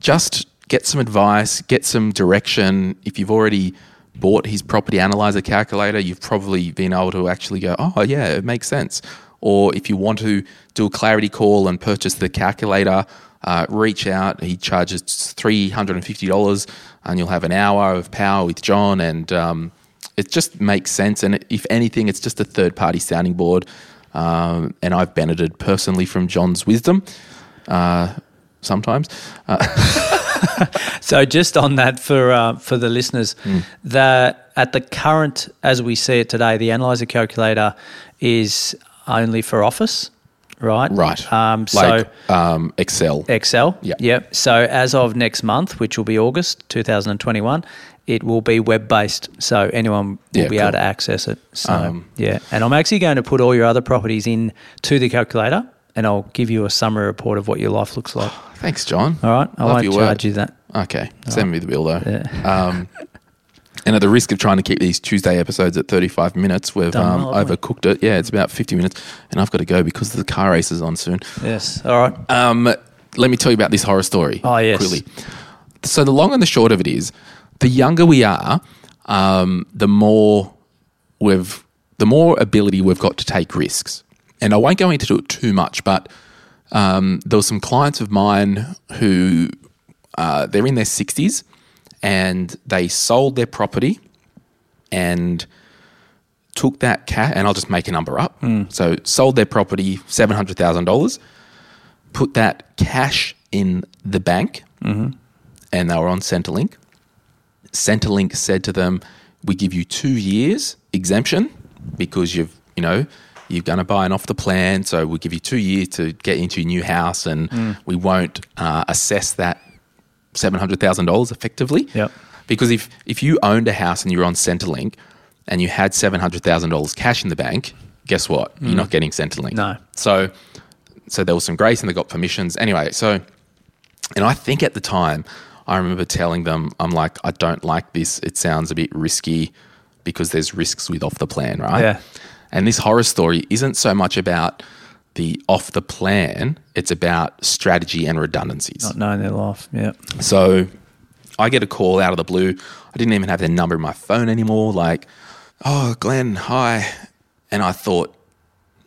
just get some advice, get some direction. If you've already bought his property analyzer calculator, you've probably been able to actually go, oh, yeah, it makes sense. Or if you want to do a clarity call and purchase the calculator, uh, reach out. He charges $350 and you'll have an hour of power with John. And um, it just makes sense. And if anything, it's just a third party sounding board. um, and I've benefited personally from John's wisdom. Uh, sometimes, So just on that for uh, for the listeners, that at the current as we see it today, the analyzer calculator is only for Office, right? right? Um, so like um, Excel. Excel. Yeah. Yep. So as of next month, which will be August 2021, it will be web based. So anyone will Yeah, be cool. able to access it. So Um, yeah. And I'm actually going to put all your other properties in to the calculator and I'll give you a summary report of what your life looks like. Thanks, John. All right. I Love won't your charge word. you that. Okay, send me the bill though. Yeah. Um, and at the risk of trying to keep these Tuesday episodes at 35 minutes, we've Done um, well, haven't we? overcooked it. Yeah, it's about 50 minutes, and I've got to go because the car race is on soon. Yes. All right. Um, let me tell you about this horror story. Oh, yes. quickly. So the long and the short of it is, the younger we are, um, the more we've, the more ability we've got to take risks. And I won't go into it too much, but um, there were some clients of mine who uh, they're in their sixties and they sold their property and took that cash. And I'll just make a number up. So sold their property seven hundred thousand dollars put that cash in the bank and they were on Centrelink. Centrelink said to them, We give you two years exemption because you've, you know, you're going to buy an off the plan. So we'll give you two years to get into your new house and we won't uh, assess that $700,000 effectively. Yep. Because if, if you owned a house and you're on Centrelink and you had $700,000 cash in the bank, guess what? You're not getting Centrelink. No. So so there was some grace and they got permissions. Anyway, so and I think at the time I remember telling them, I'm like, I don't like this. It sounds a bit risky because there's risks with off the plan, right? Yeah. And this horror story isn't so much about the off the plan, it's about strategy and redundancies. Not knowing their life. Yeah. So I get a call out of the blue. I didn't even have their number in my phone anymore. Like, oh, Glen, hi. And I thought,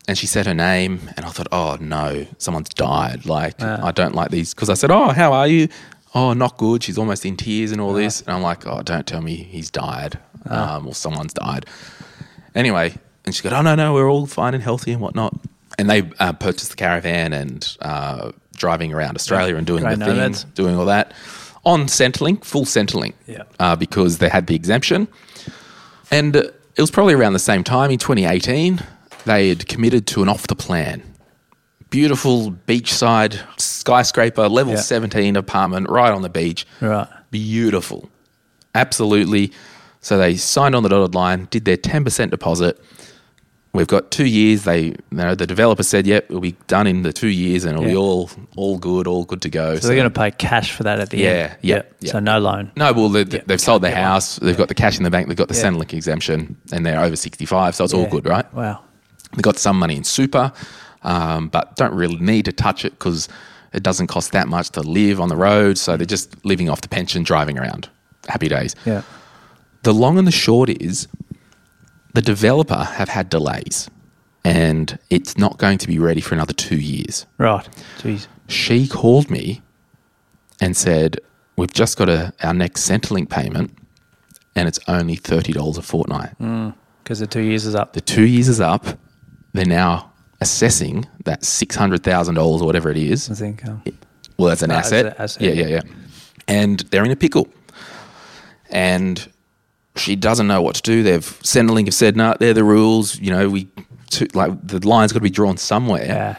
and she said her name, and I thought, oh no, someone's died. Like, I don't like these. Because I said, oh, how are you? Oh, not good. She's almost in tears and all this. And I'm like, oh, don't tell me he's died um, or someone's died. Anyway, and she goes, oh, no, no, we're all fine and healthy and whatnot. And they uh, purchased the caravan and uh, driving around Australia and doing Great the thing, doing all that on Centrelink, full Centrelink, Yeah. uh, because they had the exemption. And it was probably around the same time in 2018, they had committed to an off the plan. Beautiful beachside skyscraper, level Yeah. 17 apartment right on the beach. Right. Beautiful. Absolutely. So they signed on the dotted line, did their 10% deposit. We've got two years. They, you know, the developer said, "Yep, it'll be done in the two years, and it'll be all, all good, all good to go." So they're going to pay cash for that at the Yeah, end. yeah, yeah. So no loan. No, well, they, Yeah. they've sold their Yeah. house. They've got the cash in the bank. They've got the Yeah. Centrelink exemption, and they're over sixty-five, so it's all good, right? Wow. They got some money in super, um, but don't really need to touch it because it doesn't cost that much to live on the road. So they're just living off the pension, driving around. Happy days. Yeah. The long and the short is, the developer have had delays, and it's not going to be ready for another two years Right. Jeez. she called me and said, We've just got a, our next Centrelink payment and it's only $30 a fortnight. Because the two years is up. The two years is up. They're now assessing that $600,000 or whatever it is. I think. Um, Well, that's an asset. a- asset, yeah. yeah, yeah. And they're in a pickle. And she doesn't know what to do. They've Centrelink have said, no, they're the rules. You know, we to, like the line's got to be drawn somewhere. yeah.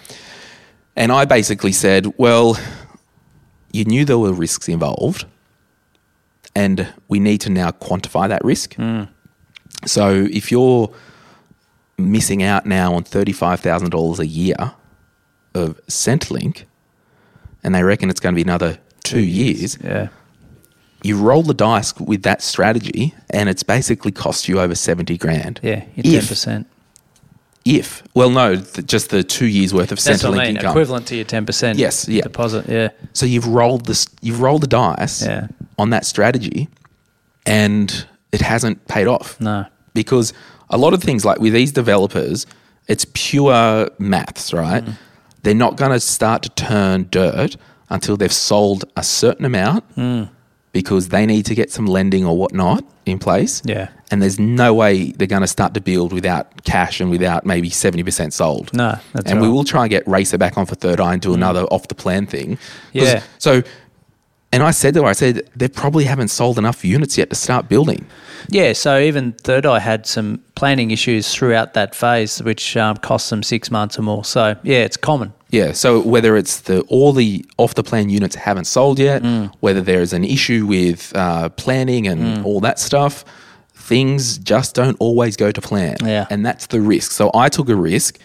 And I basically said, well, you knew there were risks involved, and we need to now quantify that risk. Hmm. So if you're missing out now on $35,000 a year of Centrelink, and they reckon it's going to be another two years, Yeah. You roll the dice with that strategy, and it's basically cost you over 70 grand. Yeah. Your If- 10%. If, well, no, th- just the two years worth of That's what Centrelink I mean. income. Equivalent to your 10% Yes, yeah. deposit. Yeah. So you've rolled this, you've rolled the dice Yeah. on that strategy, and it hasn't paid off. No. because a lot of things like with these developers, it's pure maths, right? Mm. They're not going to start to turn dirt until they've sold a certain amount, Mm. Because they need to get some lending or whatnot in place. Yeah. And there's no way they're going to start to build without cash and without maybe 70% sold. No, that's And we right. Mm. will try and get Racer back on for Third Eye and do another off the plan thing. Yeah. So, and I said to her, I said, they probably haven't sold enough units yet to start building. Yeah, so even Third Eye had some planning issues throughout that phase, which um, cost them six months or more. So yeah, it's common. Yeah, so whether it's the all the off the plan units haven't sold yet, Mm. whether there's an issue with uh, planning and all that stuff, things just don't always go to plan. Yeah. and that's the risk. So I took a risk,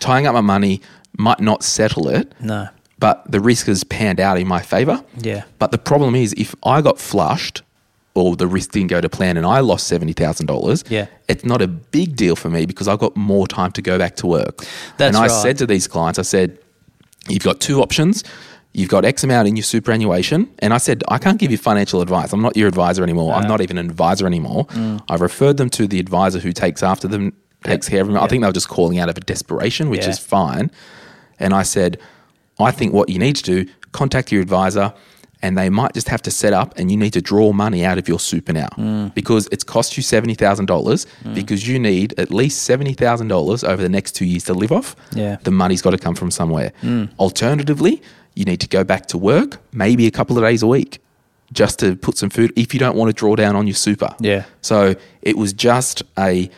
tying up my money might not settle it. No. But the risk has panned out in my favor. Yeah. but the problem is if I got flushed. Or the risk didn't go to plan, and I lost seventy thousand dollars. Yeah. it's not a big deal for me because I've got more time to go back to work. That's and I right. said to these clients, I said, You've got two options. You've got X amount in your superannuation. And I said, I can't give you financial advice. I'm not your advisor anymore. I'm not even an advisor anymore. Mm. I've referred them to the advisor who takes after them, takes care of them. I think they were just calling out of a desperation, which Yeah. is fine. And I said, I think what you need to do, contact your advisor and they might just have to set up and you need to draw money out of your super now Mm. because it's cost you $70,000 because you need at least $70,000 over the next two years to live off Yeah. the money's got to come from somewhere. Alternatively, you need to go back to work, maybe a couple of days a week, just to put some food if you don't want to draw down on your super. Yeah. So it was just a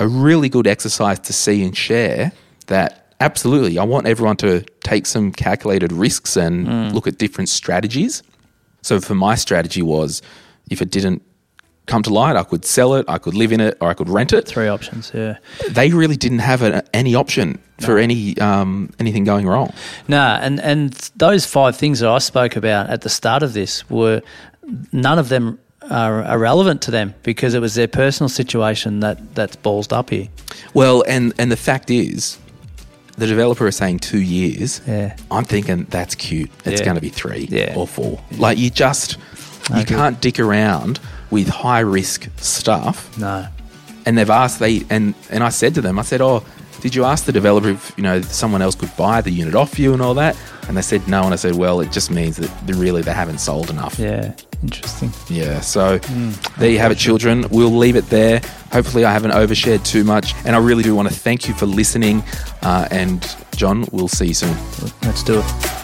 a really good exercise to see and share that absolutely I want everyone to take some calculated risks and look at different strategies. So for my strategy was if it didn't come to light, I could sell it, I could live in it, or I could rent it Three options. Yeah. they really didn't have a, any option for any um, anything going wrong. No, and and those five things that I spoke about at the start of this were none of them are, are relevant to them because it was their personal situation that that's ballsed up here. Well, and and the fact is, the developer is saying two years. Yeah. I'm thinking that's cute. It's Yeah. going to be three Yeah. or four. Like you just you can't dick around with high risk stuff. No. And they've asked they and and I said to them, I said, oh. Did you ask the developer if you know someone else could buy the unit off you and all that? And they said no. And I said, well, it just means that they really they haven't sold enough. Yeah. Interesting. Yeah, so there you have it, children. We'll leave it there. Hopefully, I haven't overshared too much. And I really do want to thank you for listening. Uh, and, John, we'll see you soon. Let's do it.